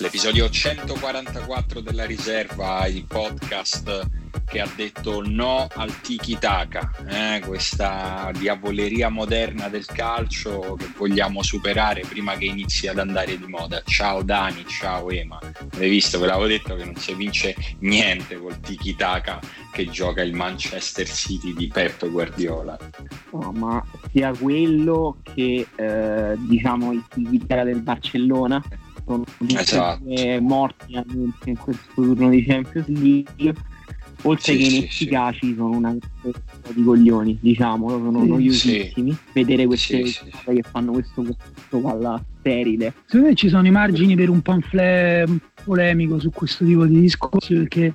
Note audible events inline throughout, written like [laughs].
L'episodio 144 della riserva, il podcast che ha detto no al tiki-taka, eh? questa diavoleria moderna del calcio che vogliamo superare prima che inizi ad andare di moda. Ciao Dani, ciao Ema. Avete visto, ve l'avevo detto che non si vince niente col tiki-taka che gioca il Manchester City di Pep Guardiola. No, ma sia quello che eh, diciamo il tiki-taka del Barcellona sono esatto. morti in questo turno di Champions League oltre sì, che inefficaci sì, sono una di coglioni diciamo sono noiosissimi. Vedere queste che fanno questo, questo palla sterile. Secondo me ci sono i margini per un pamphlet polemico su questo tipo di discorsi perché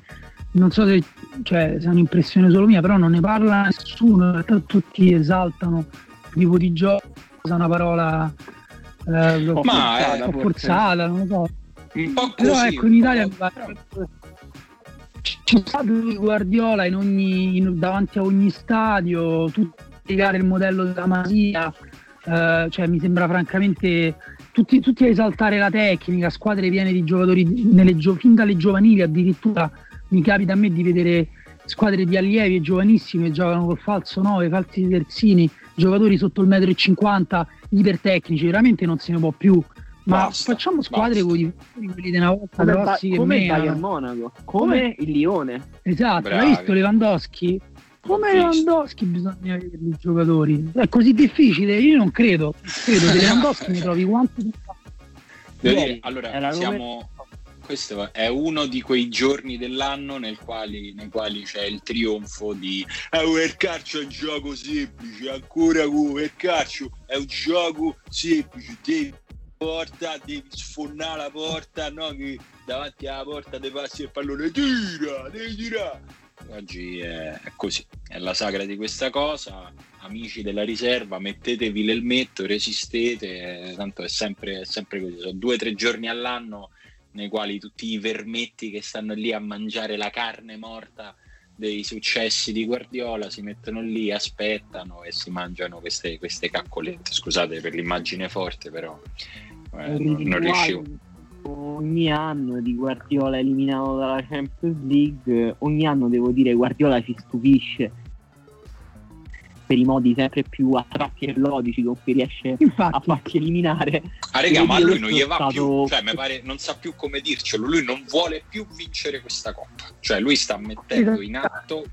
non so se, cioè, se è un'impressione solo mia però non ne parla nessuno in realtà tutti esaltano il tipo di gioco usa una parola eh, ma forzata, è... forzata non lo so. però così, ecco in Italia c'è stato di Guardiola in ogni, in, davanti a ogni stadio, tutti spiegare il modello della Masia, eh, cioè mi sembra francamente tutti, tutti, a esaltare la tecnica, squadre piene di giocatori nelle, fin dalle giovanili addirittura mi capita a me di vedere squadre di allievi e giovanissimi che giocano col falso 9, falsi terzini, giocatori sotto il metro e 50, ipertecnici, veramente non se ne può più. Ma basta, facciamo squadre con quelli di una volta come, grossi ba- come il Bayern Monaco, come, come, il Lione. Esatto, Bravi. hai visto Lewandowski? Come Lewandowski bisogna avere i giocatori. È così difficile? Io non credo. Credo che Lewandowski [laughs] mi trovi quanti Dire, allora, siamo, questo è uno di quei giorni dell'anno nel quali, nei quali c'è il trionfo di oh, il calcio è un gioco semplice, ancora come il calcio è un gioco semplice, devi porta, devi sfonnare la porta, no? Che davanti alla porta ti passi il pallone, tira, devi tirare. Oggi è, così, è la sagra di questa cosa. Amici della riserva, mettetevi l'elmetto, resistete, tanto è sempre, è sempre così. Sono due o tre giorni all'anno nei quali tutti i vermetti che stanno lì a mangiare la carne morta dei successi di Guardiola si mettono lì, aspettano e si mangiano queste, queste caccolette. Scusate per l'immagine forte, però eh, non, non riuscivo. Ogni anno di Guardiola eliminato dalla Champions League, ogni anno devo dire Guardiola ci stupisce per i modi sempre più attratti e logici con cui riesce Infatti. a farti eliminare. Ah, raga, ma lui non gli va stato... più, cioè, mi pare, non sa più come dircelo. Lui non vuole più vincere questa coppa, cioè, lui sta mettendo in atto.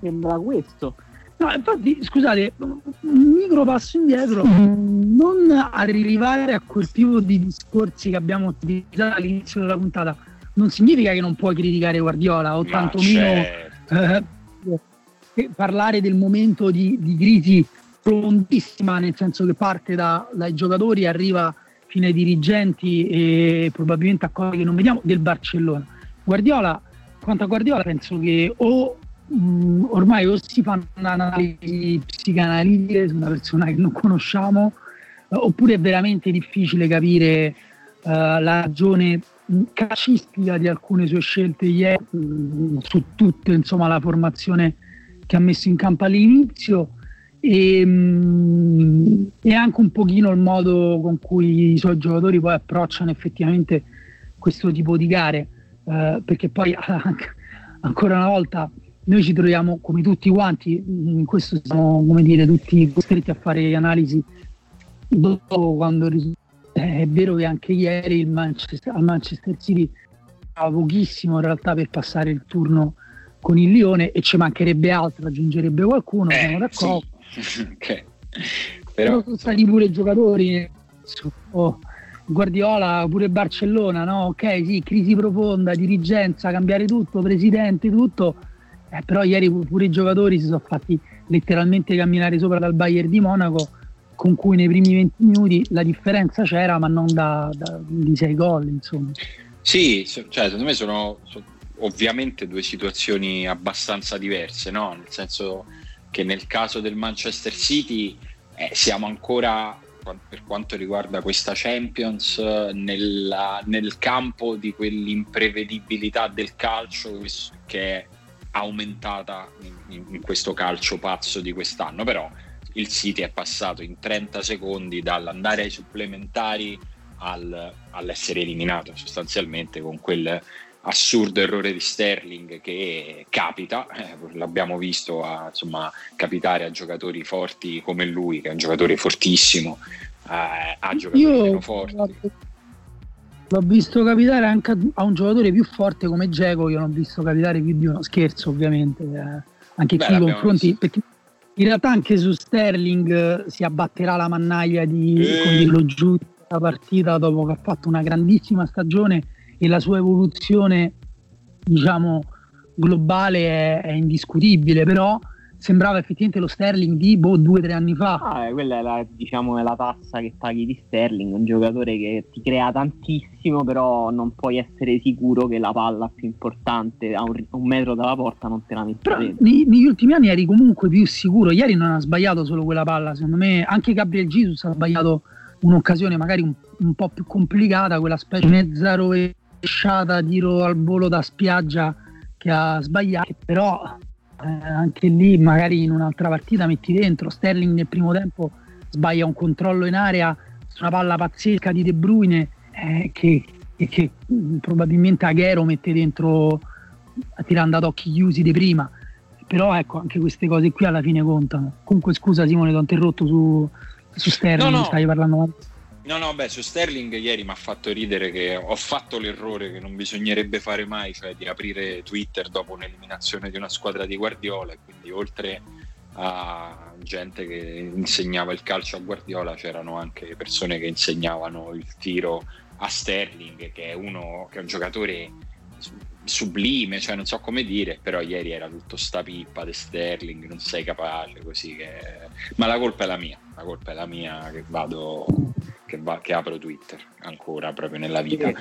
Sembra questo. No, infatti, scusate, un micro passo indietro, non arrivare a quel tipo di discorsi che abbiamo utilizzato all'inizio della puntata non significa che non puoi criticare Guardiola o tantomeno certo. eh, parlare del momento di, di crisi prontissima, nel senso che parte da, dai giocatori, arriva fino ai dirigenti e probabilmente a cose che non vediamo del Barcellona. Guardiola, quanto a Guardiola, penso che o mh, mm, ormai o si fa un'analisi psicanalitica su una persona che non conosciamo, eh, oppure è veramente difficile capire uh, la ragione mm, calcistica di alcune sue scelte ieri, mh, mm, su tutta insomma, la formazione che ha messo in campo all'inizio. E, e, anche un pochino il modo con cui i suoi giocatori poi approcciano effettivamente questo tipo di gare, uh, perché poi [laughs] ancora una volta noi ci troviamo come tutti quanti, in questo siamo come dire tutti costretti a fare analisi dopo quando è vero che anche ieri il Manchester, al Manchester City aveva pochissimo in realtà per passare il turno con il Lione e ci mancherebbe altro, aggiungerebbe qualcuno, eh, siamo d'accordo. Sì. [laughs] okay. Però sono stati pure i giocatori, oh, Guardiola, pure Barcellona, no? Ok, sì, crisi profonda, dirigenza, cambiare tutto, presidente, tutto eh, però ieri pure i giocatori si sono fatti letteralmente camminare sopra dal Bayern di Monaco con cui nei primi 20 minuti la differenza c'era ma non da, da, di 6 gol insomma sì, cioè, secondo me sono, sono, ovviamente due situazioni abbastanza diverse no? nel senso che nel caso del Manchester City eh, siamo ancora per quanto riguarda questa Champions nella, nel campo di quell'imprevedibilità del calcio che è aumentata in, in, questo calcio pazzo di quest'anno però il City è passato in 30 secondi dall'andare ai supplementari al, all'essere eliminato sostanzialmente con quel assurdo errore di Sterling che capita, eh, l'abbiamo visto a, insomma, capitare a giocatori forti come lui, che è un giocatore fortissimo, eh, a giocatori Io meno forti. L'ho visto capitare anche a un giocatore più forte come Geco, io l'ho visto capitare più di uno scherzo ovviamente, eh, anche Beh, qui confronti, visto. perché in realtà anche su Sterling eh, si abbatterà la mannaia di eh. lo giù la partita dopo che ha fatto una grandissima stagione e la sua evoluzione diciamo globale è, è indiscutibile però sembrava effettivamente lo Sterling di boh, due o tre anni fa. Ah, eh, quella è la, diciamo, è la tassa che paghi di Sterling, un giocatore che ti crea tantissimo, però non puoi essere sicuro che la palla più importante a un, un metro dalla porta non te la metti però nei, negli ultimi anni eri comunque più sicuro. Ieri non ha sbagliato solo quella palla, secondo me anche Gabriel Jesus ha sbagliato un'occasione magari un, un po' più complicata, quella specie mezza rovesciata tiro al volo da spiaggia che ha sbagliato, però anche lì magari in un'altra partita metti dentro, Sterling nel primo tempo sbaglia un controllo in area su una palla pazzesca di De Bruyne eh, che, che, probabilmente Aghero mette dentro tirando ad occhi chiusi di prima però ecco anche queste cose qui alla fine contano comunque scusa Simone ti ho interrotto su, su Sterling no, no. stai parlando No, no, beh, su Sterling ieri mi ha fatto ridere che ho fatto l'errore che non bisognerebbe fare mai, cioè di aprire Twitter dopo un'eliminazione di una squadra di Guardiola quindi oltre a gente che insegnava il calcio a Guardiola c'erano anche persone che insegnavano il tiro a Sterling che è uno che è un giocatore sublime, cioè non so come dire, però ieri era tutto sta pippa di Sterling, non sei capace così che... ma la colpa è la mia, la colpa è la mia che vado che, va, che apro Twitter ancora proprio nella vita.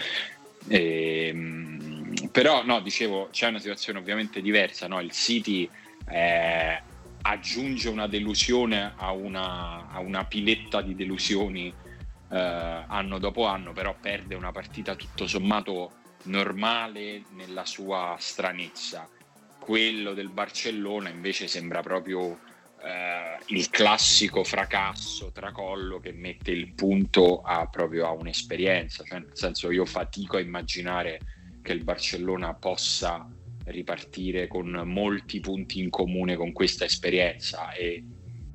E, ehm, però no, dicevo, c'è una situazione ovviamente diversa, no? il City eh, aggiunge una delusione a una, a una piletta di delusioni eh, anno dopo anno, però perde una partita tutto sommato normale nella sua stranezza. Quello del Barcellona invece sembra proprio eh, il classico fracasso tracollo che mette il punto a, proprio a un'esperienza, cioè nel senso io fatico a immaginare che il Barcellona possa ripartire con molti punti in comune con questa esperienza e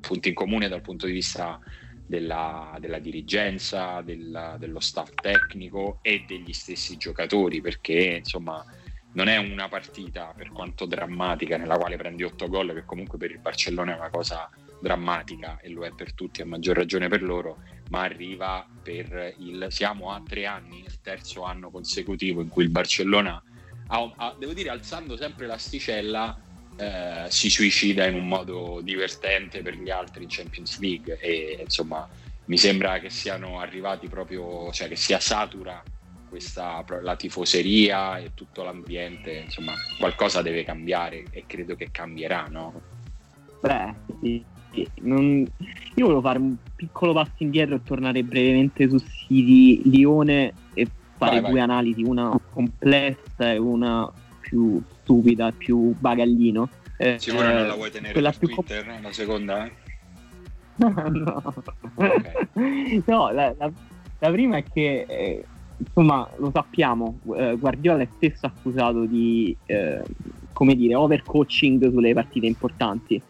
punti in comune dal punto di vista della, della dirigenza, della, dello staff tecnico e degli stessi giocatori perché insomma non è una partita per quanto drammatica nella quale prendi 8 gol che comunque per il Barcellona è una cosa drammatica e lo è per tutti a maggior ragione per loro ma arriva per il siamo a tre anni il terzo anno consecutivo in cui il Barcellona ha, ha, devo dire alzando sempre l'asticella eh, si suicida in un modo divertente per gli altri in Champions League e insomma mi sembra che siano arrivati proprio cioè che sia satura questa, la tifoseria e tutto l'ambiente, insomma, qualcosa deve cambiare e credo che cambierà, no? Beh, sì. Non... Io volevo fare un piccolo passo indietro e tornare brevemente su Siri Lione e fare vai, due vai. analisi, una complessa e una più stupida, più bagaglino. Eh, Simone non la vuoi tenere quella più Twitter, com- la seconda? no, okay. [laughs] no la, la, la, prima è che eh, insomma lo sappiamo, eh, Guardiola è spesso accusato di, eh, come dire, overcoaching sulle partite importanti.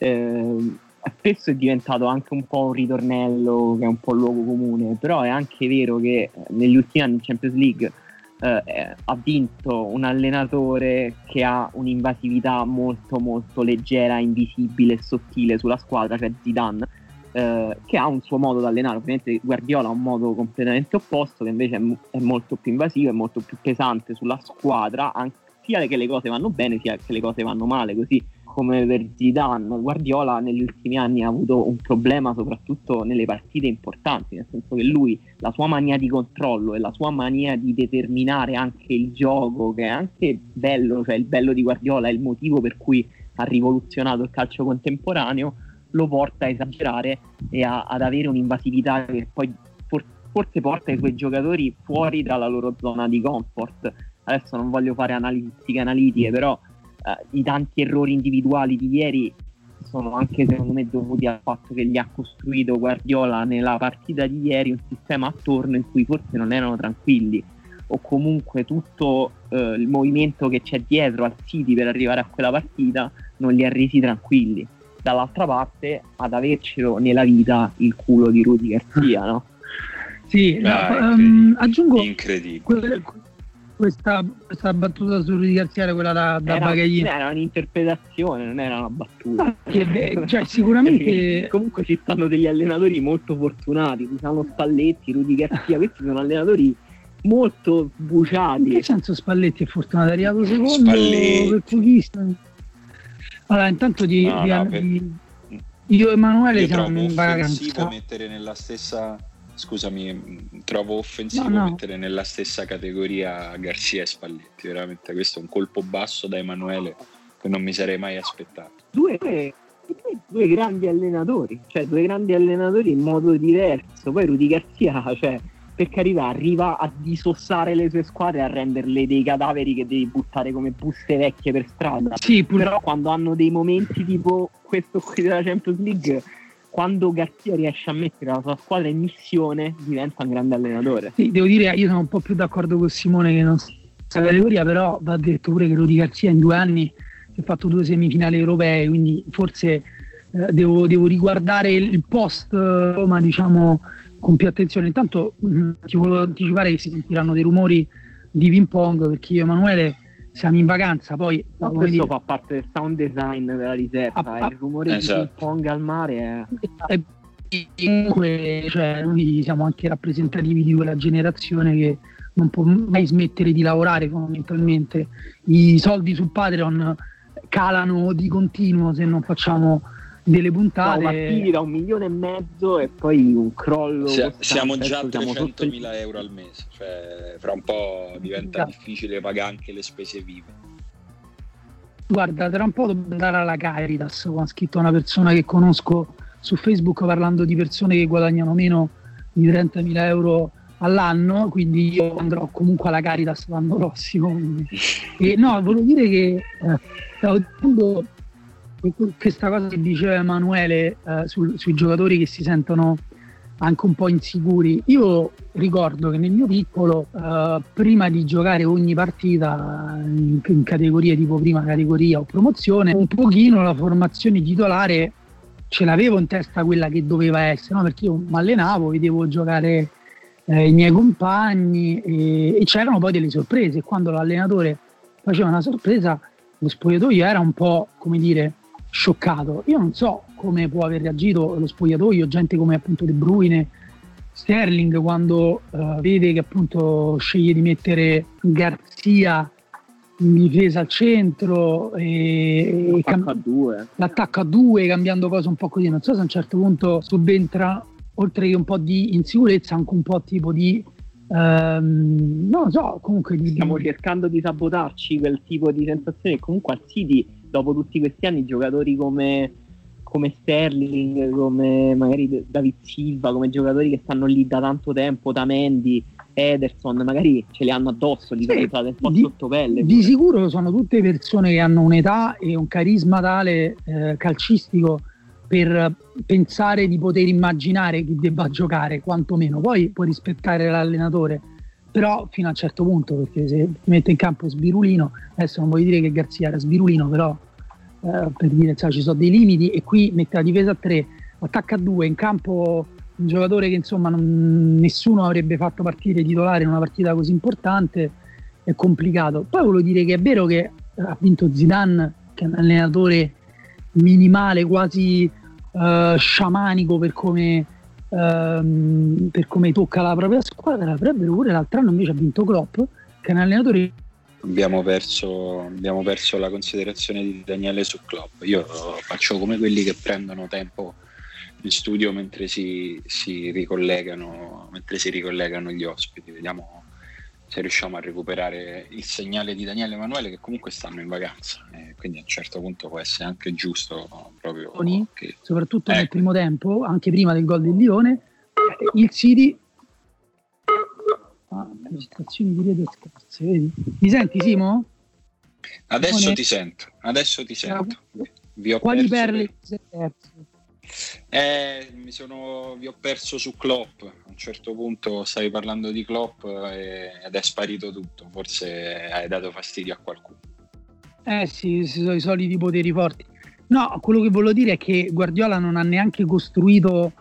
Eh, spesso è diventato anche un po' un ritornello che è un po' luogo comune, però è anche vero che negli ultimi anni in Champions League eh, ha vinto un allenatore che ha un'invasività molto molto leggera, invisibile e sottile sulla squadra, cioè Zidane eh, che ha un suo modo di allenare, ovviamente Guardiola ha un modo completamente opposto che invece è, è molto più invasivo, è molto più pesante sulla squadra, anche, sia che le cose vanno bene sia che le cose vanno male, così come per Zidane, Guardiola negli ultimi anni ha avuto un problema soprattutto nelle partite importanti, nel senso che lui, la sua mania di controllo e la sua mania di determinare anche il gioco, che è anche bello, cioè il bello di Guardiola è il motivo per cui ha rivoluzionato il calcio contemporaneo, lo porta a esagerare e a, ad avere un'invasività che poi for, forse porta i suoi giocatori fuori dalla loro zona di comfort. Adesso non voglio fare analisi analitiche, però i tanti errori individuali di ieri sono anche secondo me dovuti al fatto che gli ha costruito Guardiola nella partita di ieri un sistema attorno in cui forse non erano tranquilli o comunque tutto eh, il movimento che c'è dietro al City per arrivare a quella partita non li ha resi tranquilli. Dall'altra parte ad avercelo nella vita il culo di Rudy Garcia, no? Sì, ah, um, aggiungo incredibile. Questa, questa, battuta su Rudy Garcia era quella da, da era, bagaglino. Era un'interpretazione, non era una battuta. Ah, che, cioè, sicuramente [laughs] comunque ci stanno degli allenatori molto fortunati, ci sono Spalletti, Rudy Garcia, questi sono allenatori molto buciati. In che senso Spalletti è fortunato? È arrivato secondo Spalletti. per pochissimo. Allora, intanto di, no, di, no, per... di io e Emanuele io siamo in vacanza. mettere nella stessa scusami, trovo offensivo no, no. mettere nella stessa categoria Garzia e Spalletti. Veramente questo è un colpo basso da Emanuele che non mi sarei mai aspettato. Due, due grandi allenatori, cioè due grandi allenatori in modo diverso. Poi Rudy Garzia, cioè per carità, arriva a disossare le sue squadre e a renderle dei cadaveri che devi buttare come buste vecchie per strada. Sì, pur... però quando hanno dei momenti tipo questo qui della Champions League, quando Garzia riesce a mettere la sua squadra in missione, diventa un grande allenatore. Sì, devo dire, io sono un po' più d'accordo con Simone che non questa categoria, però va detto pure che Rudy Garzia in due anni si è fatto due semifinali europee, quindi forse eh, devo, devo, riguardare il post Roma, diciamo con più attenzione. Intanto mh, mm, ti volevo anticipare che si sentiranno dei rumori di ping pong perché io Emanuele siamo in vacanza, poi no, questo dire... fa parte del sound design della riserva, a, a, il rumore esatto. di ping pong al mare è... E comunque cioè, noi siamo anche rappresentativi di quella generazione che non può mai smettere di lavorare fondamentalmente. I soldi su Patreon calano di continuo se non facciamo delle puntate. Siamo partiti da un milione e mezzo e poi un crollo. Sia, siamo già a 300 mila euro al mese, cioè fra un po' diventa esatto. difficile pagare anche le spese vive. Guarda, tra un po' devo andare alla Caritas, ho scritto una persona che conosco su Facebook parlando di persone che guadagnano meno di 30.000 euro all'anno, quindi io andrò comunque alla Caritas l'anno prossimo. [laughs] E no, volevo dire che eh, stavo dicendo questa cosa che diceva Emanuele eh, sul, sui giocatori che si sentono anche un po' insicuri. Io ricordo che nel mio piccolo, eh, prima di giocare ogni partita in, in, categorie tipo prima categoria o promozione, un pochino la formazione titolare ce l'avevo in testa quella che doveva essere, no? perché io mi allenavo, vedevo giocare eh, i miei compagni e, e c'erano poi delle sorprese. Quando l'allenatore faceva una sorpresa, lo spogliatoio era un po' come dire scioccato. Io non so come può aver reagito lo spogliatoio, gente come appunto De Bruyne, Sterling quando uh, vede che appunto sceglie di mettere Garzia in difesa al centro e, l'attacco, cam- a due. l'attacco a due cambiando cose un po' così non so se a un certo punto subentra oltre che un po' di insicurezza anche un po' tipo di um, non lo so comunque di, stiamo cercando di sabotarci quel tipo di sensazione comunque al City dopo tutti questi anni giocatori come, come Sterling, come magari David Silva, come giocatori che stanno lì da tanto tempo, Tamendi, Ederson, magari ce li hanno addosso, li sì, un po' di, sottopelle. Di sicuro sono tutte persone che hanno un'età e un carisma tale eh, calcistico per pensare di poter immaginare chi debba giocare, quantomeno. Poi puoi rispettare l'allenatore, però fino a un certo punto, perché se mette in campo Sbirulino, adesso non voglio dire che Garzia era Sbirulino, però eh, per dire cioè, ci sono dei limiti e qui mette la difesa a 3, attacca a 2, in campo un giocatore che insomma non, nessuno avrebbe fatto partire titolare in una partita così importante, è complicato. Poi volevo dire che è vero che ha vinto Zidane, che è un allenatore minimale, quasi uh, sciamanico per come ehm, per come tocca la propria squadra, avrebbero pure l'altro anno invece ha vinto Klopp, che è un allenatore Abbiamo perso, abbiamo perso, la considerazione di Daniele su Klopp. Io faccio come quelli che prendono tempo in studio mentre si, si ricollegano, mentre si ricollegano gli ospiti. Vediamo, se riusciamo a recuperare il segnale di Daniele Emanuele che comunque stanno in vacanza eh, quindi a un certo punto può essere anche giusto proprio che... soprattutto ecco. nel primo tempo anche prima del gol del Lione il City ah, registrazioni di rete scarse vedi? mi senti Simo? adesso Simone? ti sento adesso ti sento Vi ho quali perle perso? Eh, mi sono, vi ho perso su Klopp. A un certo punto stavi parlando di Klopp e, ed è sparito tutto. Forse hai dato fastidio a qualcuno. Eh sì, sono i soliti poteri forti. No, quello che volevo dire è che Guardiola non ha neanche costruito,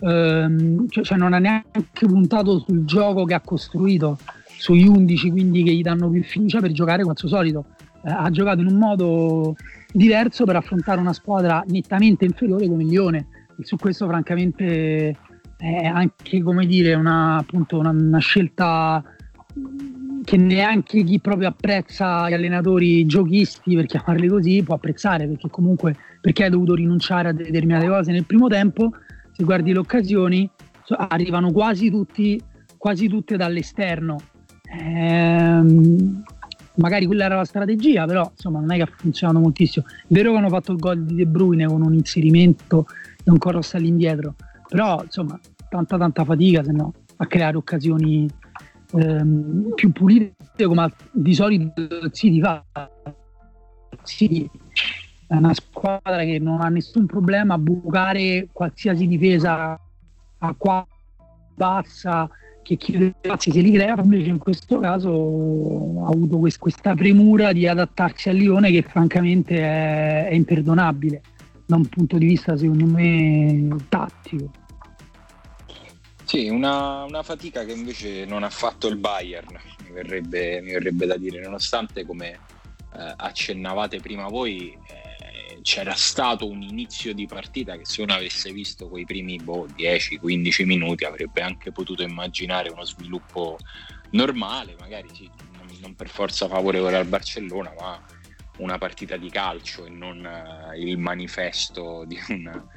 ehm, cioè, cioè non ha neanche puntato sul gioco che ha costruito, sugli 11, quindi che gli danno più fiducia per giocare quanto solito. Eh, ha giocato in un modo diverso per affrontare una squadra nettamente inferiore come il Lione. E su questo, francamente, è anche come dire una, appunto, una, una scelta che neanche chi proprio apprezza gli allenatori giochisti, per chiamarli così, può apprezzare, perché comunque perché hai dovuto rinunciare a determinate cose nel primo tempo, se guardi le occasioni, arrivano quasi tutti, quasi tutte dall'esterno. Ehm, magari quella era la strategia, però insomma non è che ha funzionato moltissimo. È vero che hanno fatto il gol di De Bruyne con un inserimento e un cross all'indietro, però insomma tanta tanta fatica se no a creare occasioni ehm, più pulite come di solito il City fa. City è una squadra che non ha nessun problema a bucare qualsiasi difesa a qua bassa che chiude spazi se li crea, invece in questo caso ha avuto quest- questa premura di adattarsi al Lione che francamente è, è imperdonabile da un punto di vista secondo me tattico. Sì, una, una, fatica che invece non ha fatto il Bayern, mi verrebbe, mi verrebbe da dire, nonostante come eh, accennavate prima voi, eh, c'era stato un inizio di partita che se uno avesse visto quei primi boh, 10-15 minuti avrebbe anche potuto immaginare uno sviluppo normale, magari sì, non, non per forza favorevole al Barcellona, ma una partita di calcio e non uh, il manifesto di una,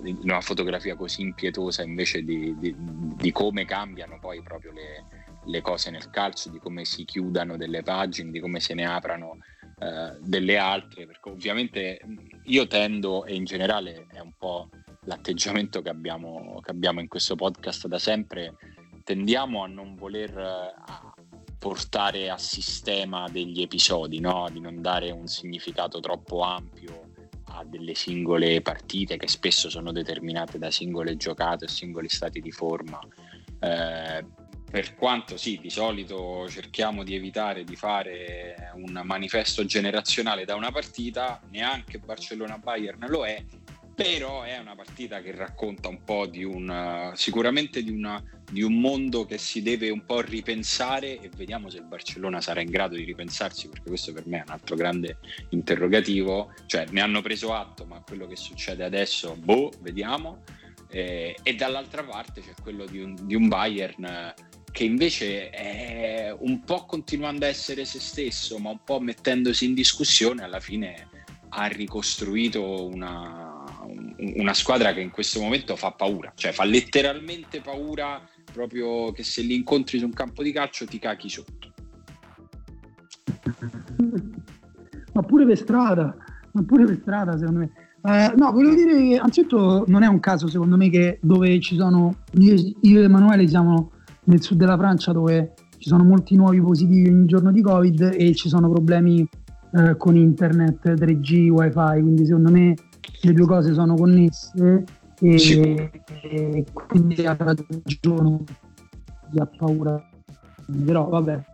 di una, fotografia così impietosa invece di, di, di come cambiano poi proprio le, le, cose nel calcio, di come si chiudano delle pagine, di come se ne aprano eh, delle altre, perché ovviamente io tendo, e in generale è un po' l'atteggiamento che abbiamo, che abbiamo in questo podcast da sempre, tendiamo a non voler a portare a sistema degli episodi, no? di non dare un significato troppo ampio a delle singole partite che spesso sono determinate da singole giocate o singoli stati di forma. Eh, per quanto sì, di solito cerchiamo di evitare di fare un manifesto generazionale da una partita, neanche Barcellona-Bayern lo è, però è una partita che racconta un po' di un sicuramente di, una, di, un mondo che si deve un po' ripensare e vediamo se il Barcellona sarà in grado di ripensarsi perché questo per me è un altro grande interrogativo. Cioè ne hanno preso atto ma quello che succede adesso boh vediamo. Eh, e dall'altra parte c'è quello di un, di un Bayern che invece è un po' continuando a essere se stesso, ma un po' mettendosi in discussione, alla fine ha ricostruito una, una squadra che in questo momento fa paura, cioè fa letteralmente paura proprio che se li incontri su un campo di calcio ti cachi sotto. Ma pure per strada, ma pure per strada secondo me. Eh, no, volevo dire che anzitutto non è un caso secondo me che dove ci sono io, io e Emanuele siamo nel sud della Francia dove ci sono molti nuovi positivi ogni giorno di Covid e ci sono problemi eh, con internet, 3G, wifi, quindi secondo me le due cose sono connesse e, sì. e quindi ha ragione chi ha paura. Però vabbè.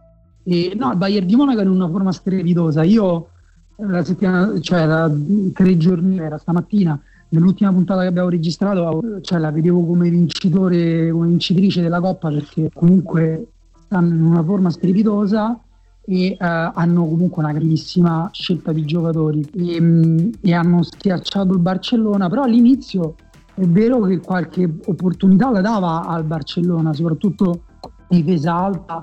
E, no, il Bayern di Monaco è in una forma strepitosa. Io eh, la settimana, cioè la, tre giorni, era stamattina, nell'ultima puntata che abbiamo registrato cioè, la vedevo come vincitore, come vincitrice della Coppa perché comunque stanno in una forma strepitosa e uh, hanno comunque una grandissima scelta di giocatori. E, um, e, hanno schiacciato il Barcellona però all'inizio è vero che qualche opportunità la dava al Barcellona soprattutto difesa alta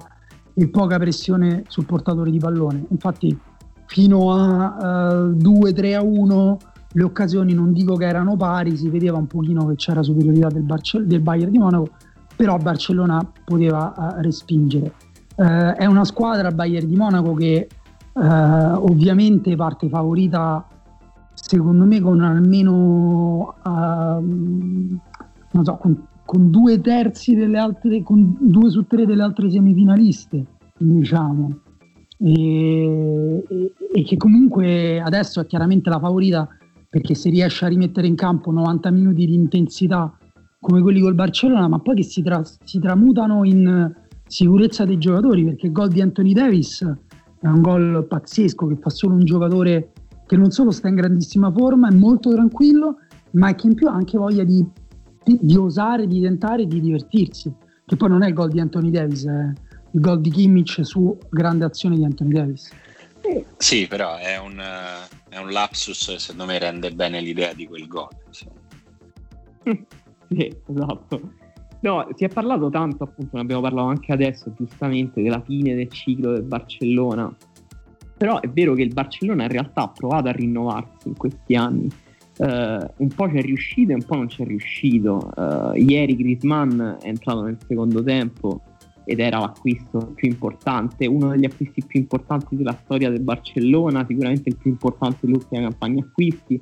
e poca pressione sul portatore di pallone. Infatti fino a uh, 2-3 a 1 le occasioni non dico che erano pari, si vedeva un pochino che c'era superiorità del, Barcell- del Bayern di Monaco, però Barcellona poteva uh, respingere. eh, è una squadra, Bayern di Monaco, che eh, ovviamente parte favorita, secondo me, con almeno uh, non so, con, con, due terzi delle altre, con due su tre delle altre semifinaliste, diciamo. E, e, e che comunque adesso è chiaramente la favorita perché se riesce a rimettere in campo 90 minuti di intensità come quelli col Barcellona, ma poi che si, tra, si tramutano in sicurezza dei giocatori, perché il gol di Anthony Davis è un gol pazzesco che fa solo un giocatore che non solo sta in grandissima forma, è molto tranquillo, ma che in più ha anche voglia di, di, di osare, di tentare, di divertirsi. Che poi non è il gol di Anthony Davis, è il gol di Kimmich su grande azione di Anthony Davis. Sì, però è un, è un lapsus, secondo me rende bene l'idea di quel gol. [laughs] sì, esatto. No, si è parlato tanto, appunto, ne abbiamo parlato anche adesso, giustamente, della fine del ciclo del Barcellona. Però è vero che il Barcellona in realtà ha provato a rinnovarsi in questi anni. Uh, un po' ci è riuscito e un po' non ci è riuscito. Uh, ieri Griezmann è entrato nel secondo tempo ed era l'acquisto più importante, uno degli acquisti più importanti della storia del Barcellona, sicuramente il più importante dell'ultima campagna acquisti.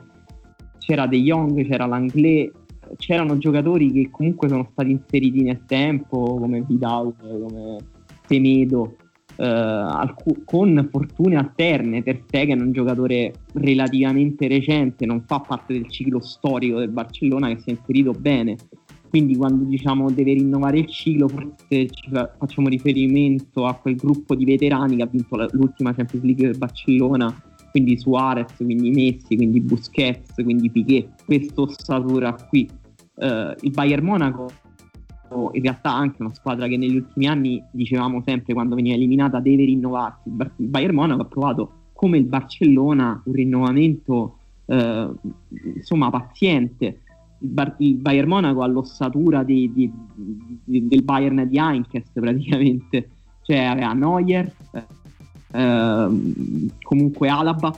C'era De Jong, c'era Langlais, c'erano giocatori che comunque sono stati inseriti nel tempo, come Vidal, come Semedo, eh, alc- con fortune alterne. Per Stegen è un giocatore relativamente recente, non fa parte del ciclo storico del Barcellona che si è inserito bene. Quindi quando diciamo deve rinnovare il ciclo, forse fa- facciamo riferimento a quel gruppo di veterani che ha vinto l'ultima Champions League del Barcellona quindi Suarez, quindi Messi, quindi Busquets, quindi Piquet, questa ossatura qui. Uh, il Bayern Monaco in realtà anche una squadra che negli ultimi anni dicevamo sempre quando veniva eliminata deve rinnovarsi. Il Bayern Monaco ha provato come il Barcellona un rinnovamento uh, insomma paziente. Il, Bar- il, Bayern Monaco ha l'ossatura di, di, di, del Bayern di Heinkes praticamente, cioè aveva Neuer, Ehm, comunque Alaba,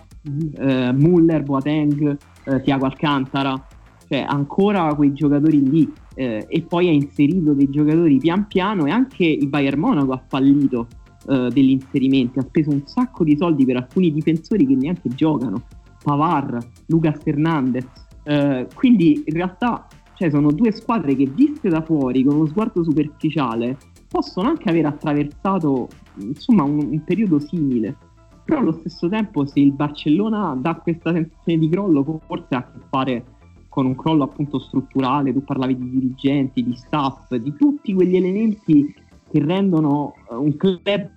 eh, Muller, Boateng, eh, Tiago Alcantara, cioè ancora quei giocatori lì. Eh, e poi ha inserito dei giocatori pian piano e anche il Bayern Monaco ha fallito eh, degli inserimenti, ha speso un sacco di soldi per alcuni difensori che neanche giocano, Pavar, Lucas Fernandez, eh, quindi in realtà cioè, sono due squadre che viste da fuori con uno sguardo superficiale possono anche aver attraversato insomma un, un, periodo simile. Però allo stesso tempo se il Barcellona dà questa sensazione di crollo, forse ha a che fare con un crollo appunto strutturale, tu parlavi di dirigenti, di staff, di tutti quegli elementi che rendono uh, un club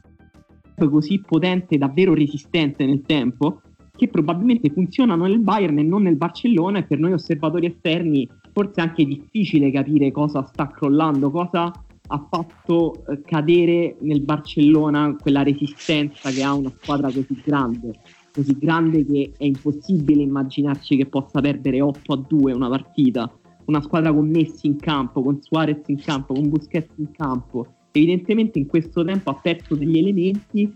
così potente, davvero resistente nel tempo, che probabilmente funzionano nel Bayern e non nel Barcellona e per noi osservatori esterni forse è anche difficile capire cosa sta crollando, cosa ha fatto eh, cadere nel Barcellona quella resistenza che ha una squadra così grande, così grande che è impossibile immaginarci che possa perdere 8 a 2 una partita. Una squadra con Messi in campo, con Suarez in campo, con Busquets in campo. Evidentemente in questo tempo ha perso degli elementi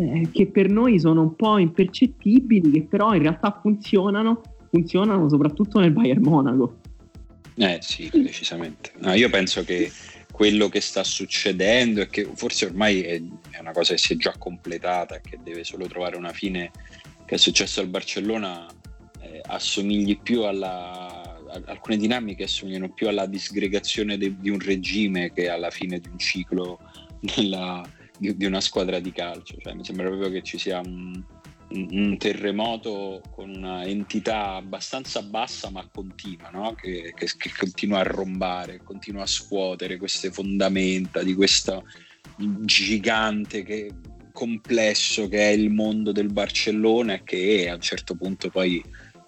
eh, che per noi sono un po' impercettibili, che però in realtà funzionano, funzionano soprattutto nel Bayern Monaco. Eh sì, decisamente. No, io penso che quello che sta succedendo e che forse ormai è, è una cosa che si è già completata e che deve solo trovare una fine che è successo al Barcellona eh, assomigli più alla alcune dinamiche assomigliano più alla disgregazione de, di un regime che alla fine di un ciclo nella, di, di, una squadra di calcio cioè, mi sembra proprio che ci sia un, un terremoto con una entità abbastanza bassa ma continua, no? che, che, che, continua a rombare, continua a scuotere queste fondamenta di questo gigante che, complesso che è il mondo del Barcellona e che a un certo punto poi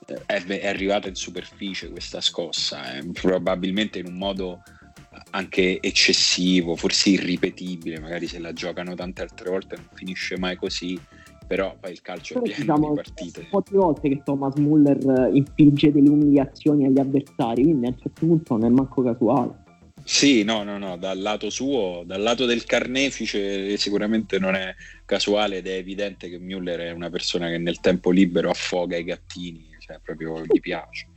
eh, è, arrivata in superficie questa scossa, eh, probabilmente in un modo anche eccessivo, forse irripetibile, magari se la giocano tante altre volte non finisce mai così però poi il calcio però è pieno diciamo, di partite. Un di volte che Thomas Muller infligge delle umiliazioni agli avversari, quindi a un certo punto non è manco casuale. Sì, no, no, no, dal lato suo, dal lato del carnefice sicuramente non è casuale ed è evidente che Müller è una persona che nel tempo libero affoga i gattini, cioè proprio gli piace,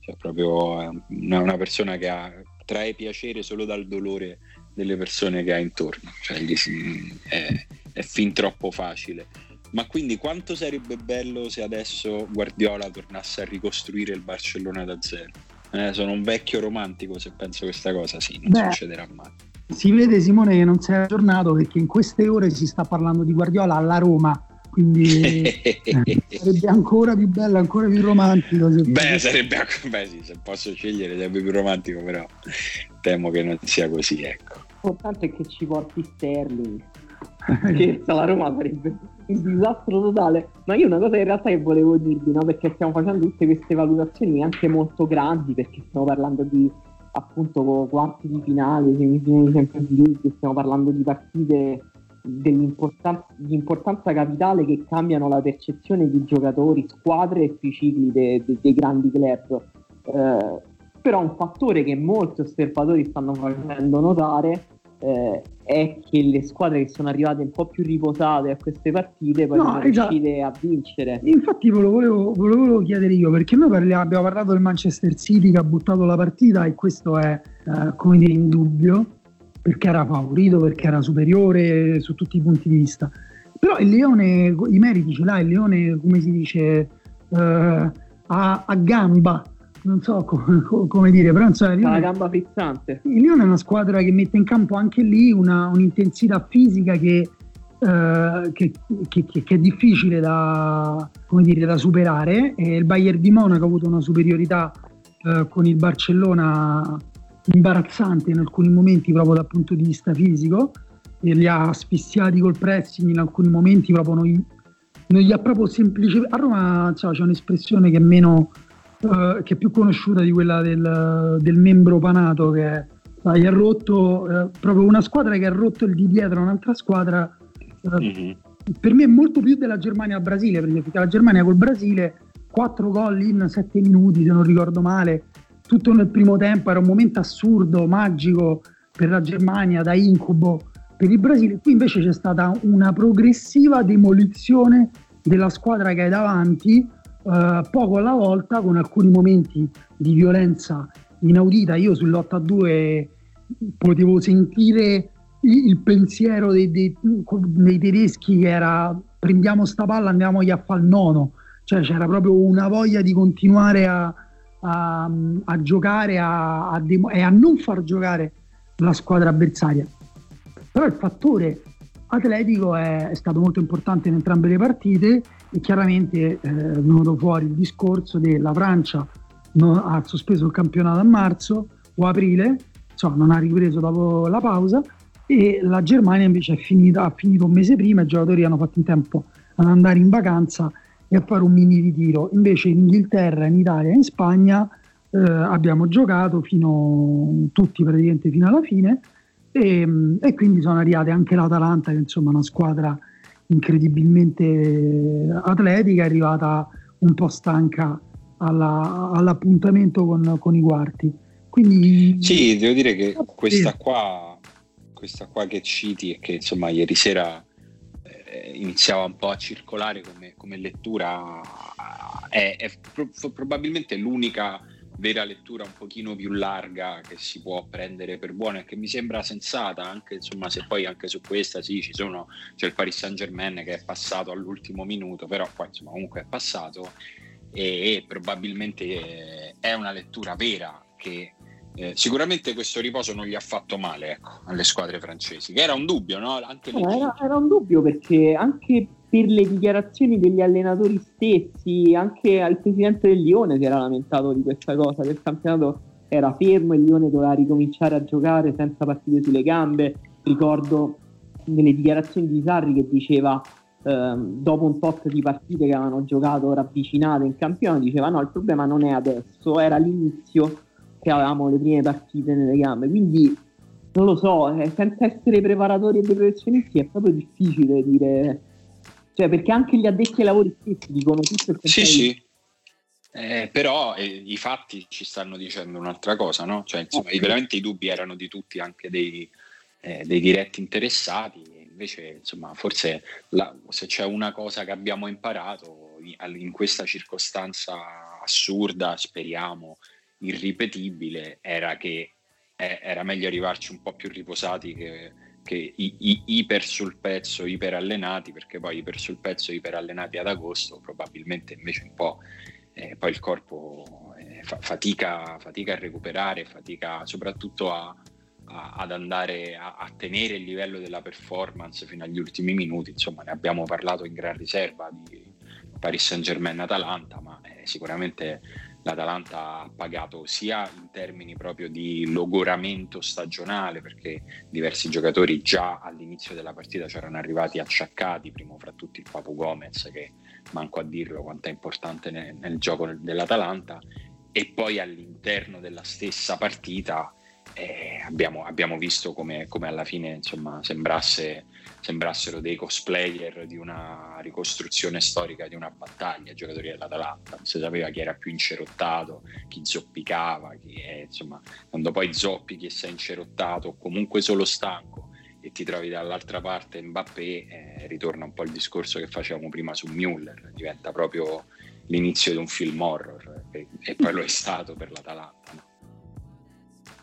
cioè proprio una, una persona che ha, trae piacere solo dal dolore delle persone che ha intorno, cioè gli si, è, è fin troppo facile. Ma quindi quanto sarebbe bello se adesso Guardiola tornasse a ricostruire il Barcellona da zero? Eh, sono un vecchio romantico se penso questa cosa, sì, non Beh, succederà mai. Si vede Simone che non si è aggiornato perché in queste ore si sta parlando di Guardiola alla Roma, quindi eh, [laughs] sarebbe ancora più bello, ancora più romantico. Beh, sarebbe beh, sì, se posso scegliere sarebbe più romantico, però temo che non sia così, ecco. L'importante è che ci porti Sterling. [laughs] Scherzo, la Roma sarebbe un disastro totale. Ma io una cosa in realtà che volevo dirvi, no? Perché stiamo facendo tutte queste valutazioni anche molto grandi, perché stiamo parlando di appunto quarti di finale, semifinali di Champions League, stiamo parlando di partite dell'importanza di importanza capitale che cambiano la percezione di giocatori, squadre e cicli de, de, dei grandi club. Eh, però un fattore che molti osservatori stanno facendo notare eh, è che le squadre che sono arrivate un po' più riposate a queste partite poi no, sono esatto. riuscite a vincere. Infatti ve lo volevo, volevo chiedere io perché noi parliamo, abbiamo parlato del Manchester City che ha buttato la partita e questo è eh, come dire in dubbio perché era favorito, perché era superiore su tutti i punti di vista. Però il Leone, i meriti ce l'ha, il Leone come si dice eh, a, a gamba non so come, come dire, però insomma, Lione, la gamba frizzante. Il Lione è una squadra che mette in campo anche lì una, un'intensità fisica che, eh, che, che, che, è difficile da, dire, da superare. E il Bayern di Monaco ha avuto una superiorità eh, con il Barcellona imbarazzante in alcuni momenti proprio dal punto di vista fisico e li ha asfissiati col pressing in alcuni momenti proprio noi, non gli ha proprio semplicemente a Roma cioè, c'è un'espressione che è meno uh, che è più conosciuta di quella del, del membro panato che sai, ha rotto uh, proprio una squadra che ha rotto il di dietro un'altra squadra uh, mm-hmm. per me è molto più della Germania al Brasile perché la Germania col Brasile 4 gol in 7 minuti se non ricordo male tutto nel primo tempo era un momento assurdo magico per la Germania da incubo per il Brasile qui invece c'è stata una progressiva demolizione della squadra che hai davanti eh, poco alla volta con alcuni momenti di violenza inaudita. Io sull'8-2 potevo sentire il pensiero dei, dei, dei, tedeschi che era prendiamo sta palla andiamo a fare il nono cioè c'era proprio una voglia di continuare a, a, a giocare a, a demo- e a non far giocare la squadra avversaria. Però il fattore atletico è, è stato molto importante in entrambe le partite e chiaramente eh, è venuto fuori il discorso della Francia non, ha sospeso il campionato a marzo o aprile, insomma non ha ripreso dopo la pausa e la Germania invece finita, ha finito un mese prima, i giocatori hanno fatto in tempo ad andare in vacanza e a fare un mini ritiro. Invece in Inghilterra, in Italia e in Spagna eh, abbiamo giocato fino, tutti praticamente fino alla fine e, e, quindi sono arrivate anche l'Atalanta che insomma è una squadra incredibilmente atletica, è arrivata un po' stanca alla, all'appuntamento con, con, i quarti. Quindi, sì, devo dire che questa qua, questa qua che citi e che insomma ieri sera iniziava un po' a circolare come, come lettura è, è pro- probabilmente l'unica vera lettura un pochino più larga che si può prendere per buona e che mi sembra sensata anche insomma se poi anche su questa sì ci sono c'è il Paris Saint Germain che è passato all'ultimo minuto però poi insomma comunque è passato e, e probabilmente eh, è una lettura vera che eh, sicuramente questo riposo non gli ha fatto male ecco, alle squadre francesi, che era un dubbio, no? Anche no, era, era, un dubbio perché anche per le dichiarazioni degli allenatori stessi, anche al presidente del Lione si era lamentato di questa cosa, che il campionato era fermo e il Lione doveva ricominciare a giocare senza partite sulle gambe. Ricordo nelle dichiarazioni di Sarri che diceva ehm, dopo un tot di partite che avevano giocato ravvicinate in campionato, diceva no, il problema non è adesso, era l'inizio che avevamo le prime partite nelle gambe. Quindi non lo so, eh, senza essere preparatori e professionisti è proprio difficile dire cioè, perché anche gli addetti ai lavori stessi dicono tutto il Sì, sì. Eh, però eh, i fatti ci stanno dicendo un'altra cosa, no? Cioè, insomma, okay. veramente i dubbi erano di tutti, anche dei, eh, dei diretti interessati. Invece, insomma, forse la, se c'è una cosa che abbiamo imparato in, in questa circostanza assurda, speriamo, irripetibile, era che eh, era meglio arrivarci un po' più riposati che, che i, i, iper sul pezzo, iper allenati, perché poi iper sul pezzo, iper allenati ad agosto, probabilmente invece un po' eh, poi il corpo eh, fa, fatica, fatica, a recuperare, fatica soprattutto a, a, ad andare a, a, tenere il livello della performance fino agli ultimi minuti. Insomma, ne abbiamo parlato in gran riserva di Paris Saint Germain Atalanta, ma eh, sicuramente l'Atalanta ha pagato sia in termini proprio di logoramento stagionale, perché diversi giocatori già all'inizio della partita c'erano arrivati acciaccati, primo fra tutti il Papu Gomez, che manco a dirlo quanto è importante nel, nel gioco dell'Atalanta, e poi all'interno della stessa partita eh, abbiamo, abbiamo, visto come, come alla fine insomma, sembrasse, sembrassero dei cosplayer di una ricostruzione storica di una battaglia, giocatori dell'Atalanta, non si sapeva chi era più incerottato, chi zoppicava, chi è, insomma, quando poi zoppichi e sei incerottato o comunque solo stanco e ti trovi dall'altra parte Mbappé, eh, ritorna un po' il discorso che facevamo prima su Müller, diventa proprio l'inizio di un film horror e, e poi lo è stato per l'Atalanta. No?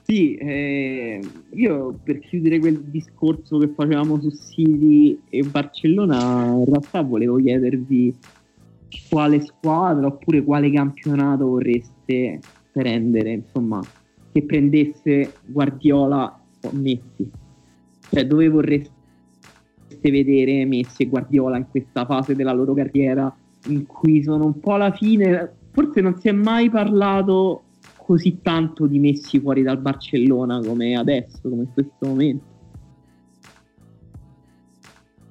Sì, eh, io per chiudere quel discorso che facevamo su City e Barcellona, in realtà volevo chiedervi quale squadra oppure quale campionato vorreste prendere, insomma, che prendesse Guardiola o Messi. Cioè, dove vorreste vedere Messi e Guardiola in questa fase della loro carriera in cui sono un po' alla fine, forse non si è mai parlato così tanto di messi fuori dal Barcellona come adesso, come in questo momento.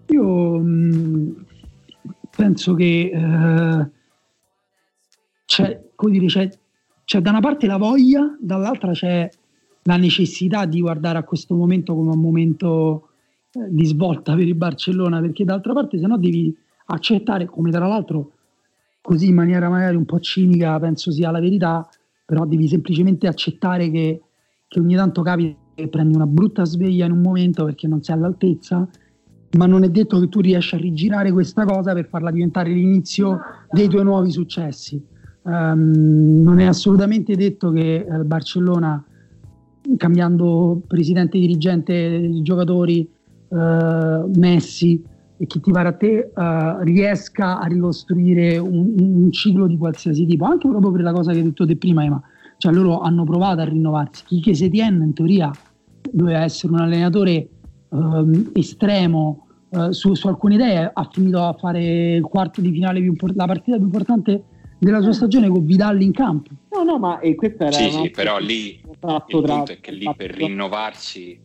Io mm, penso che eh, c'è, dire, c'è, c'è da una parte la voglia, dall'altra c'è la necessità di guardare a questo momento come un momento eh, di svolta per il Barcellona, perché d'altra parte se no devi accettare, come tra l'altro così in maniera magari un po' cinica penso sia la verità, però devi semplicemente accettare che, che ogni tanto capita che prendi una brutta sveglia in un momento perché non sei all'altezza, ma non è detto che tu riesci a rigirare questa cosa per farla diventare l'inizio dei tuoi nuovi successi. Um, non è assolutamente detto che il Barcellona, cambiando presidente, dirigente, giocatori, uh, Messi, e chi ti pare a te uh, riesca a ricostruire un, un, ciclo di qualsiasi tipo, anche proprio per la cosa che hai detto te prima, Ema. Cioè loro hanno provato a rinnovarsi. Chi Setien in teoria doveva essere un allenatore um, estremo uh, su, su, alcune idee, ha finito a fare il quarto di finale, più import- la partita più importante della sua stagione con Vidal in campo. No, no, ma eh, questa era... Sì, sì, però lì il punto è che lì per rinnovarsi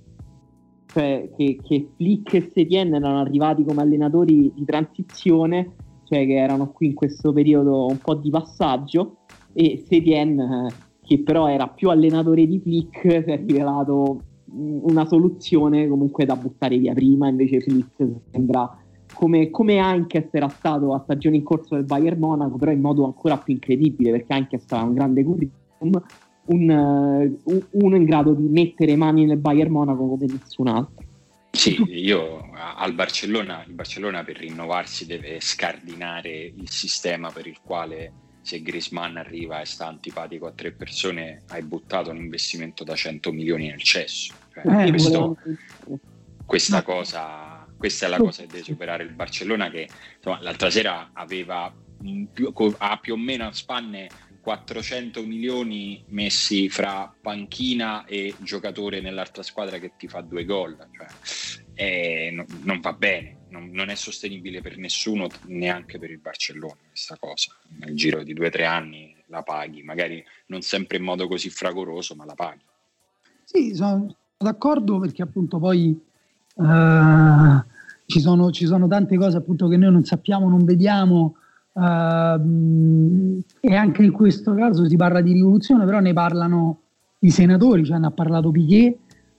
cioè che, che Flick e Setien erano arrivati come allenatori di transizione, cioè che erano qui in questo periodo un po' di passaggio, e Setien, eh, che però era più allenatore di Flick, si è rivelato una soluzione comunque da buttare via. Prima, invece Flick sembra come, come Heinkes era stato a stagione in corso del Bayern Monaco, però in modo ancora più incredibile, perché Heinkes aveva un grande curriculum, un, uh, uno in grado di mettere mani nel Bayern Monaco come nessun altro. Sì, io al Barcellona, il Barcellona per rinnovarsi deve scardinare il sistema per il quale se Grisman arriva e sta antipatico a tre persone hai buttato un investimento da 100 milioni nel cesso. Cioè, eh, questo, questa cosa, questa è la cosa che deve superare il Barcellona che insomma, l'altra sera aveva più, ha più o meno a spanne 400 milioni messi fra panchina e giocatore nell'altra squadra che ti fa due gol, cioè, eh, no, non va bene, non, non, è sostenibile per nessuno, neanche per il Barcellona questa cosa. Nel giro di due o tre anni la paghi, magari non sempre in modo così fragoroso, ma la paghi. Sì, sono d'accordo perché appunto poi uh, ci, sono, ci sono tante cose appunto che noi non sappiamo, non vediamo Uh, e anche in questo caso si parla di rivoluzione, però ne parlano i senatori, cioè ne ha parlato Piquet,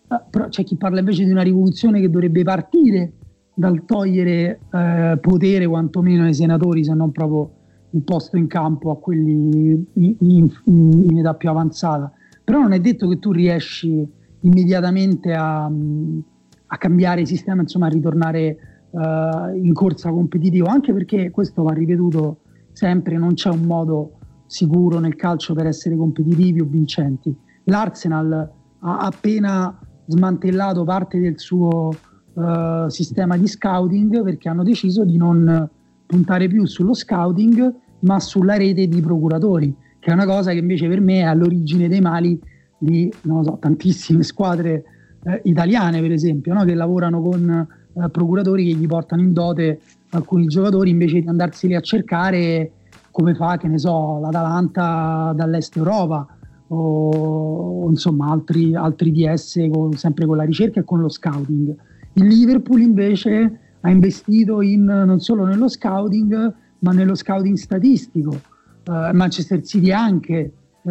uh, c'è chi parla invece di una rivoluzione che dovrebbe partire dal togliere uh, potere quantomeno ai senatori, se non proprio il posto in campo a quelli in, in, in, età più avanzata. Però non è detto che tu riesci immediatamente a, a cambiare il sistema, insomma a ritornare uh, in corsa competitiva, anche perché questo va ripetuto sempre, non c'è un modo sicuro nel calcio per essere competitivi o vincenti. L'Arsenal ha appena smantellato parte del suo uh, sistema di scouting perché hanno deciso di non puntare più sullo scouting ma sulla rete di procuratori, che è una cosa che invece per me è all'origine dei mali di so, tantissime squadre eh, italiane, per esempio, no? che lavorano con eh, procuratori che gli portano in dote alcuni giocatori invece di andarseli a cercare come fa, che ne so, l'Atalanta dall'est Europa o, insomma altri, altri DS con, sempre con la ricerca e con lo scouting. Il Liverpool invece ha investito in, non solo nello scouting ma nello scouting statistico. Uh, Manchester City anche, uh,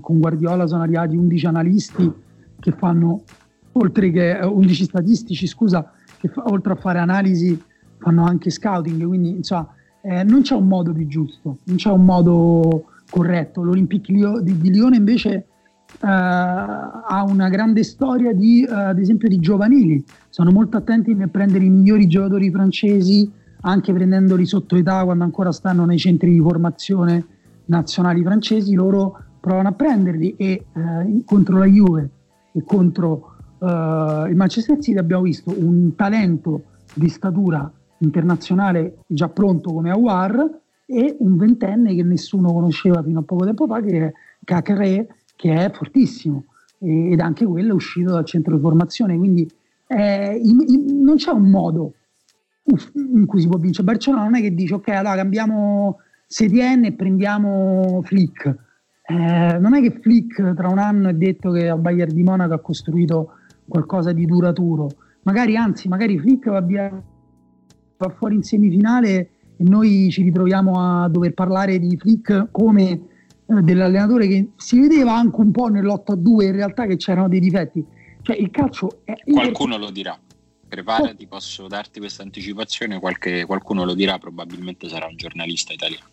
con Guardiola sono arrivati 11 analisti che fanno, oltre che 11 statistici, scusa, che fa, oltre a fare analisi fanno anche scouting, quindi insomma eh, non c'è un modo più giusto, non c'è un modo corretto. L'Olympique di, di Lione invece Uh, ha una grande storia di, uh, ad esempio di giovanili, sono molto attenti nel prendere i migliori giocatori francesi, anche prendendoli sotto età quando ancora stanno nei centri di formazione nazionali francesi, loro provano a prenderli e uh, contro la Juve e contro il Manchester City abbiamo visto un talento di statura internazionale già pronto come Awar e un ventenne che nessuno conosceva fino a poco tempo fa che è Cacré che è fortissimo ed anche quello è uscito dal centro di formazione. Quindi eh, in, in, non c'è un modo in cui si può vincere. Barcellona non è che dice ok allora cambiamo Setien e prendiamo Flick. Eh, non è che Flick tra un anno è detto che al Bayern di Monaco ha costruito qualcosa di duraturo magari anzi magari Flick va via va fuori in semifinale e noi ci ritroviamo a dover parlare di Flick come eh, dell'allenatore che si vedeva anche un po' nell'8-2 in realtà che c'erano dei difetti. Cioè il calcio è... Qualcuno lo dirà. Preparati, oh. posso darti questa anticipazione, qualche, qualcuno lo dirà, probabilmente sarà un giornalista italiano.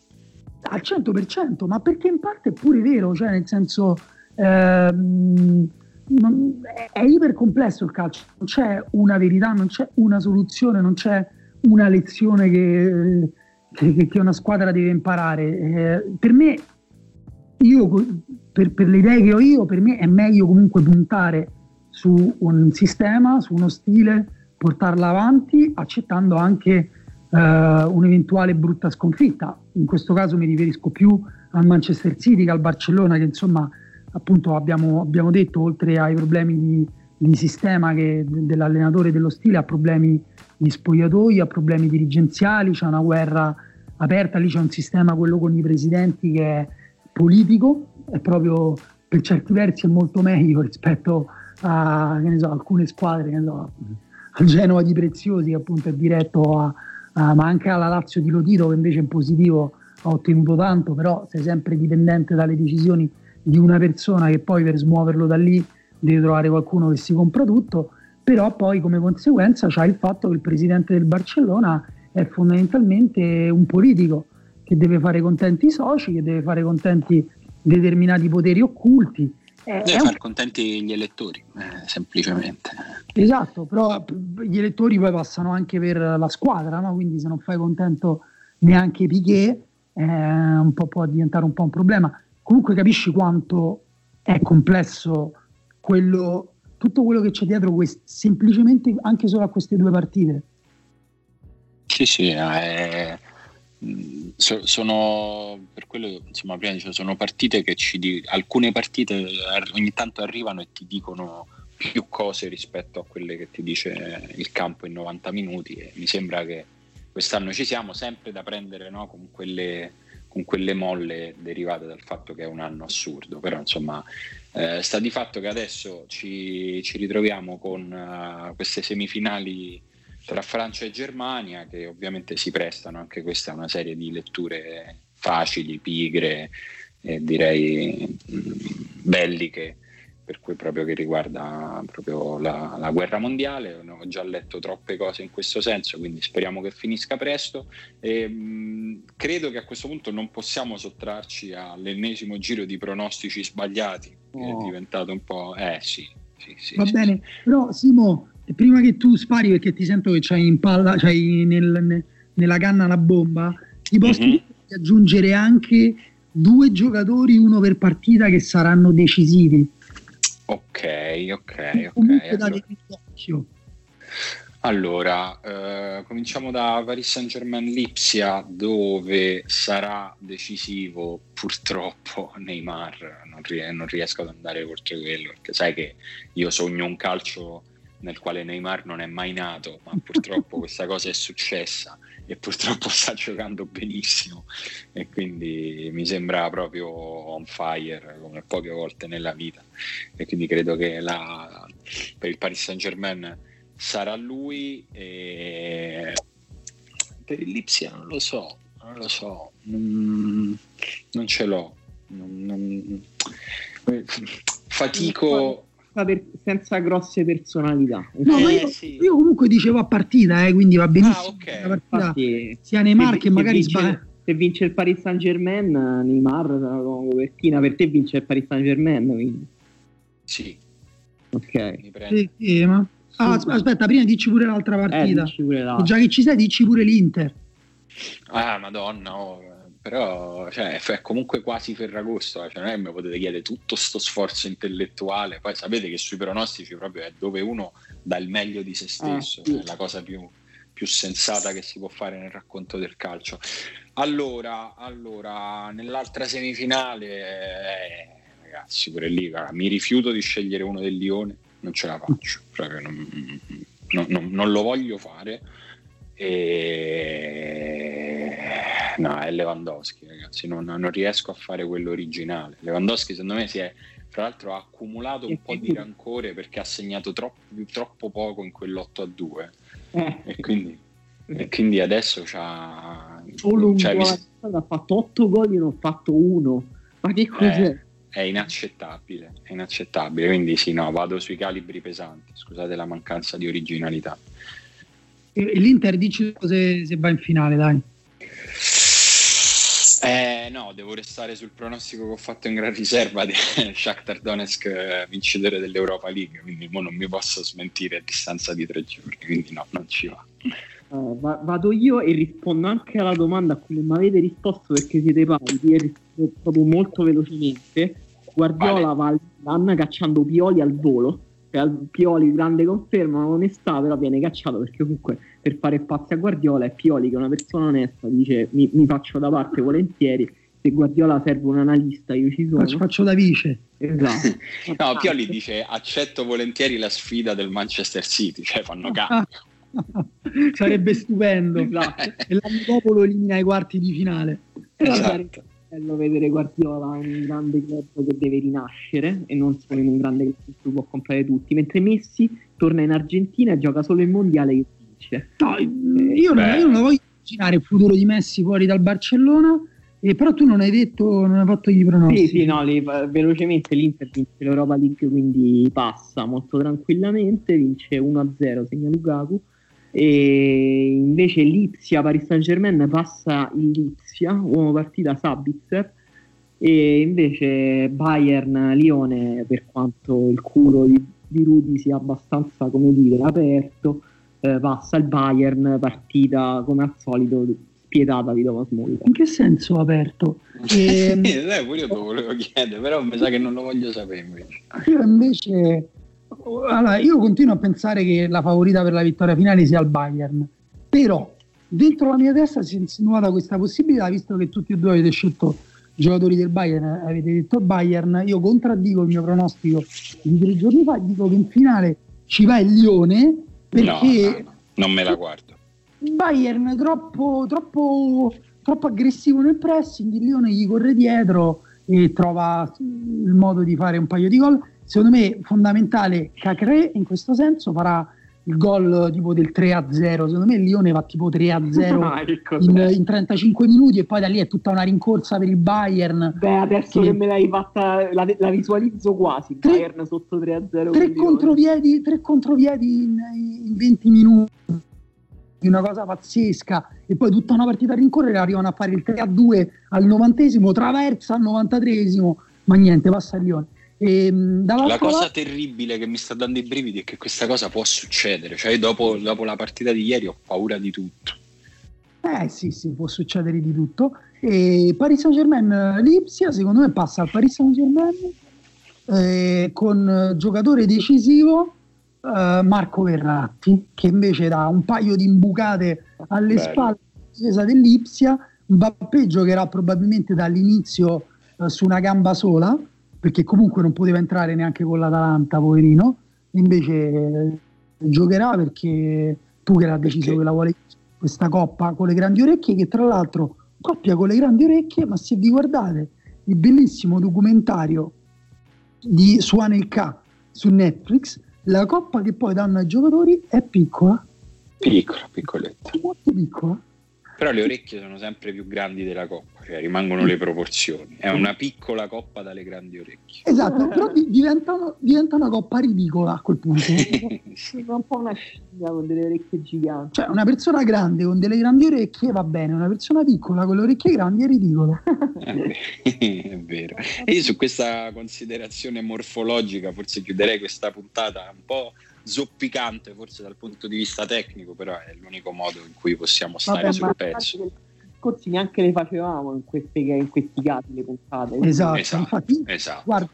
Al 100%, ma perché in parte è pure vero, cioè nel senso... Ehm, non, è, è iper complesso il calcio, non c'è una verità, non c'è una soluzione, non c'è una lezione che, che, che una squadra deve imparare. Eh, per me, io, per, per, le idee che ho io, per me è meglio comunque puntare su un sistema, su uno stile, portarla avanti, accettando anche eh, un'eventuale brutta sconfitta. In questo caso mi riferisco più al Manchester City che al Barcellona, che insomma, appunto abbiamo, abbiamo detto, oltre ai problemi di, di sistema che, dell'allenatore dello stile, ha problemi gli spogliatoi, ha problemi dirigenziali, c'è una guerra aperta, lì c'è un sistema, quello con i presidenti, che è politico, è proprio per certi versi è molto meglio [laughs] rispetto a so, alcune squadre, che so, al Genova di Preziosi che appunto è diretto a, a, ma anche alla Lazio di Lotito che invece in positivo ha ottenuto tanto, però sei sempre dipendente dalle decisioni di una persona che poi per smuoverlo da lì deve trovare qualcuno che si compra tutto però poi come conseguenza c'è il fatto che il presidente del Barcellona è fondamentalmente un politico che deve fare contenti i soci, che deve fare contenti determinati poteri occulti. Deve fare un... contenti gli elettori, eh, semplicemente. Esatto, però gli elettori poi passano anche per la squadra, no? quindi se non fai contento neanche Piquet eh, un po' può diventare un po' un problema. Comunque capisci quanto è complesso quello tutto quello che c'è dietro quest- semplicemente anche solo a queste due partite. Sì, sì, eh, so, sono per quello insomma prima dicevo, sono partite che ci di, alcune partite ogni tanto arrivano e ti dicono più cose rispetto a quelle che ti dice il campo in 90 minuti e mi sembra che quest'anno ci siamo sempre da prendere no, con quelle con quelle molle derivate dal fatto che è un anno assurdo, però insomma eh, sta di fatto che adesso ci, ci ritroviamo con uh, queste semifinali tra Francia e Germania che ovviamente si prestano anche questa a una serie di letture facili, pigre e direi mh, mm, belliche per cui proprio che riguarda proprio la, la, guerra mondiale, ho già letto troppe cose in questo senso, quindi speriamo che finisca presto. E, mh, credo che a questo punto non possiamo sottrarci all'ennesimo giro di pronostici sbagliati, oh. che è diventato un po'... Eh sì, sì, sì Va sì, bene, però Simo, prima che tu spari perché ti sento che c'hai in palla, c'hai nel, nella canna la bomba, ti posso mm-hmm. aggiungere anche due giocatori, uno per partita, che saranno decisivi Ok, ok, ok. Allora. Allora, eh, cominciamo da Paris Saint Germain Lipsia, dove sarà decisivo purtroppo Neymar. Non, ries- non, riesco ad andare oltre quello, perché sai che io sogno un calcio nel quale Neymar non è mai nato, ma purtroppo [laughs] questa cosa è successa e purtroppo [laughs] sta giocando benissimo. E quindi mi sembra proprio on fire come poche volte nella vita. E quindi credo che la, per il Paris Saint Germain sarà lui e per il Lipsia non lo so, non lo so, non, non ce l'ho, non, non, fatico senza grosse personalità. No, eh, io, sì. io, comunque dicevo a partita, eh, quindi va benissimo. Ah, okay. Infatti, sia Neymar che magari vince, Se vince il Paris Saint Germain, Neymar la copertina per te vince il Paris Saint Germain. Quindi. Sì. Ok. Sì, sì, ma... ah, aspetta, prima dici pure l'altra eh, partita. Eh, pure l'altra. Già che ci sei, dici pure l'Inter. Ah, madonna, oh, però cioè, è comunque quasi Ferragosto, eh, cioè, non è che mi potete chiedere tutto questo sforzo intellettuale, poi sapete che sui pronostici proprio è dove uno dà il meglio di se stesso, ah, sì. è la cosa più, più, sensata che si può fare nel racconto del calcio. Allora, allora nell'altra semifinale, eh, ragazzi, pure lì mi rifiuto di scegliere uno del Lione, non ce la faccio, [laughs] proprio non, non, non, non lo voglio fare e... No, è Lewandowski, ragazzi. Non, non, riesco a fare quello originale. Lewandowski, secondo me, si è tra l'altro ha accumulato un po' di rancore perché ha segnato troppo, troppo poco in quell'8 a 2. Eh. E, quindi, e quindi adesso c'ha. Solo cioè, mi... ha fatto 8 gol, io ne ho fatto uno. Ma che cos'è? Eh, è inaccettabile, è inaccettabile. Quindi sì, no, vado sui calibri pesanti. Scusate la mancanza di originalità. E l'Inter dici se, se va in finale, dai. Eh, no, devo restare sul pronostico che ho fatto in gran riserva di [laughs] Shakhtar Donetsk eh, vincitore dell'Europa League, quindi non mi posso smentire a distanza di tre giorni, quindi no, non ci va. Uh, vado io e rispondo anche alla domanda a cui non mi avete risposto perché siete pari e rispondo proprio molto velocemente. Guardiola vale. va all'Ilan cacciando Pioli al volo al Pioli grande conferma, onestà, però viene cacciato perché comunque per fare spazio a Guardiola è Pioli che è una persona onesta, dice mi, mi faccio da parte volentieri, se Guardiola serve un analista io ci sono. Faccio, faccio da vice. Esatto. [laughs] no, Pioli dice accetto volentieri la sfida del Manchester City, cioè fanno [laughs] cambio. Sarebbe stupendo. Esatto. e l'anno dopo lo elimina ai quarti di finale. Esatto bello vedere Guardiola in un grande club che deve rinascere e non solo in un grande club che può comprare tutti, mentre Messi torna in Argentina e gioca solo il mondiale che vince. No, eh, io, non, io non voglio immaginare il futuro di Messi fuori dal Barcellona. Eh, però tu non hai detto, non hai fatto i pronostici. Sì, sì, no, le, velocemente l'Inter vince l'Europa League, quindi passa molto tranquillamente, vince 1-0, segna Lukaku e invece Lipsia Paris Saint Germain passa in Lipsia, uomo partita Sabitzer e invece Bayern Lione per quanto il culo di, di Rudy sia abbastanza come dire aperto eh, passa il Bayern partita come al solito spietata di Thomas Muller in che senso aperto? [laughs] E... Ehm, eh, io te lo volevo chiedere però mi sa che non lo voglio sapere invece io invece allora, io continuo a pensare che la favorita per la vittoria finale sia il Bayern, però dentro la mia testa si è insinuata questa possibilità, visto che tutti e due avete scelto giocatori del Bayern, avete detto Bayern, io contraddico il mio pronostico di tre giorni fa, dico che in finale ci va il Lione perché... No, no, non me la guardo. Bayern troppo, troppo, troppo aggressivo nel pressing, il Lione gli corre dietro e trova il modo di fare un paio di gol secondo me fondamentale Cacré in questo senso farà il gol tipo del 3 0 secondo me il Lione va tipo 3 0 [laughs] ah, in, in, 35 minuti e poi da lì è tutta una rincorsa per il Bayern beh adesso che, che me l'hai fatta la, la visualizzo quasi tre, Bayern sotto 3 0 tre contropiedi, tre contropiedi in, in 20 minuti una cosa pazzesca. E poi tutta una partita a rincorrere arrivano a fare il 3 2 al novantesimo traversa al 93 ma niente passa il Lione e, ehm, la cosa parte... terribile che mi sta dando i brividi è che questa cosa può succedere, cioè dopo, dopo la partita di ieri ho paura di tutto. Eh sì, sì, può succedere di tutto. E Paris Saint Germain Lipsia, secondo me passa al Paris Saint Germain eh, con giocatore decisivo eh, Marco Verratti, che invece dà un paio di imbucate alle Bello. spalle difesa dell'Ipsia. Mbappé giocherà probabilmente dall'inizio eh, su una gamba sola, perché comunque non poteva entrare neanche con l'Atalanta, poverino. Invece eh, giocherà perché Tuchel ha deciso okay. che la vuole questa coppa con le grandi orecchie, che tra l'altro coppia con le grandi orecchie, ma se vi guardate il bellissimo documentario di Suane K su Netflix, la coppa che poi danno ai giocatori è piccola. Piccola, piccoletta. Molto piccola. Però le orecchie sono sempre più grandi della coppa, cioè rimangono le proporzioni. È una piccola coppa dalle grandi orecchie. Esatto, però diventa, diventa una coppa ridicola a quel punto. [laughs] Sembra un po' una scimmia con delle orecchie giganti. Cioè, una persona grande con delle grandi orecchie va bene, una persona piccola con le orecchie grandi è ridicolo. [laughs] è vero. E io su questa considerazione morfologica forse chiuderei questa puntata un po' zoppicante forse dal punto di vista tecnico, però è l'unico modo in cui possiamo stare Vabbè, sul pezzo. Discorsi neanche le facevamo in, queste, in questi casi le puntate. Esatto, esatto, infatti, esatto. guarda,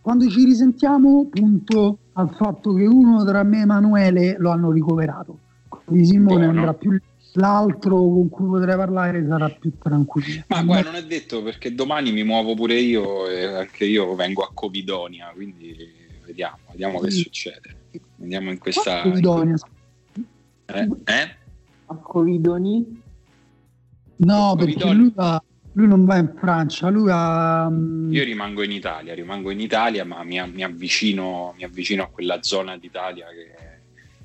quando ci risentiamo, punto al fatto che uno tra me e Emanuele lo hanno ricoverato. Quindi Simone Buono. andrà più l'altro con cui potrei parlare sarà più tranquillo. Ma guarda, non è detto perché domani mi muovo pure io e anche io vengo a Covidonia, quindi vediamo, vediamo che succede. Andiamo in questa... Covidonia. Eh? eh? A Covidoni? No, perché lui, va, lui, non va in Francia, lui va... Um... Io rimango in Italia, rimango in Italia, ma mi, mi, avvicino, mi avvicino, a quella zona d'Italia che,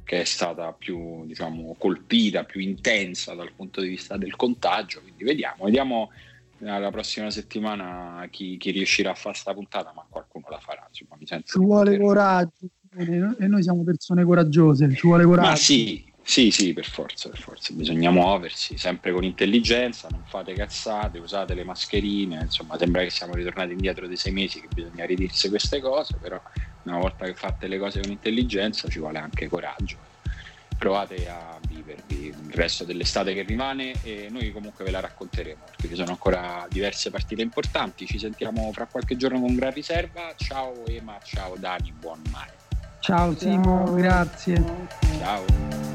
che è stata più diciamo, colpita, più intensa dal punto di vista del contagio. Quindi vediamo, vediamo la prossima settimana chi, chi riuscirà a fare questa puntata, ma qualcuno la farà. Insomma, mi sento ci vuole coraggio e noi siamo persone coraggiose, ci vuole coraggio. Ma sì, sì, sì, per forza, per forza, bisogna muoversi sempre con intelligenza, non fate cazzate, usate le mascherine, insomma sembra che siamo ritornati indietro dei sei mesi che bisogna ridirsi queste cose, però una volta che fate le cose con intelligenza ci vuole anche coraggio provate a vivervi il resto dell'estate che rimane e noi comunque ve la racconteremo perché ci sono ancora diverse partite importanti. Ci sentiamo fra qualche giorno con gran riserva. Ciao Ema, ciao Dani, buon mare. Ciao Simo, grazie. Ciao.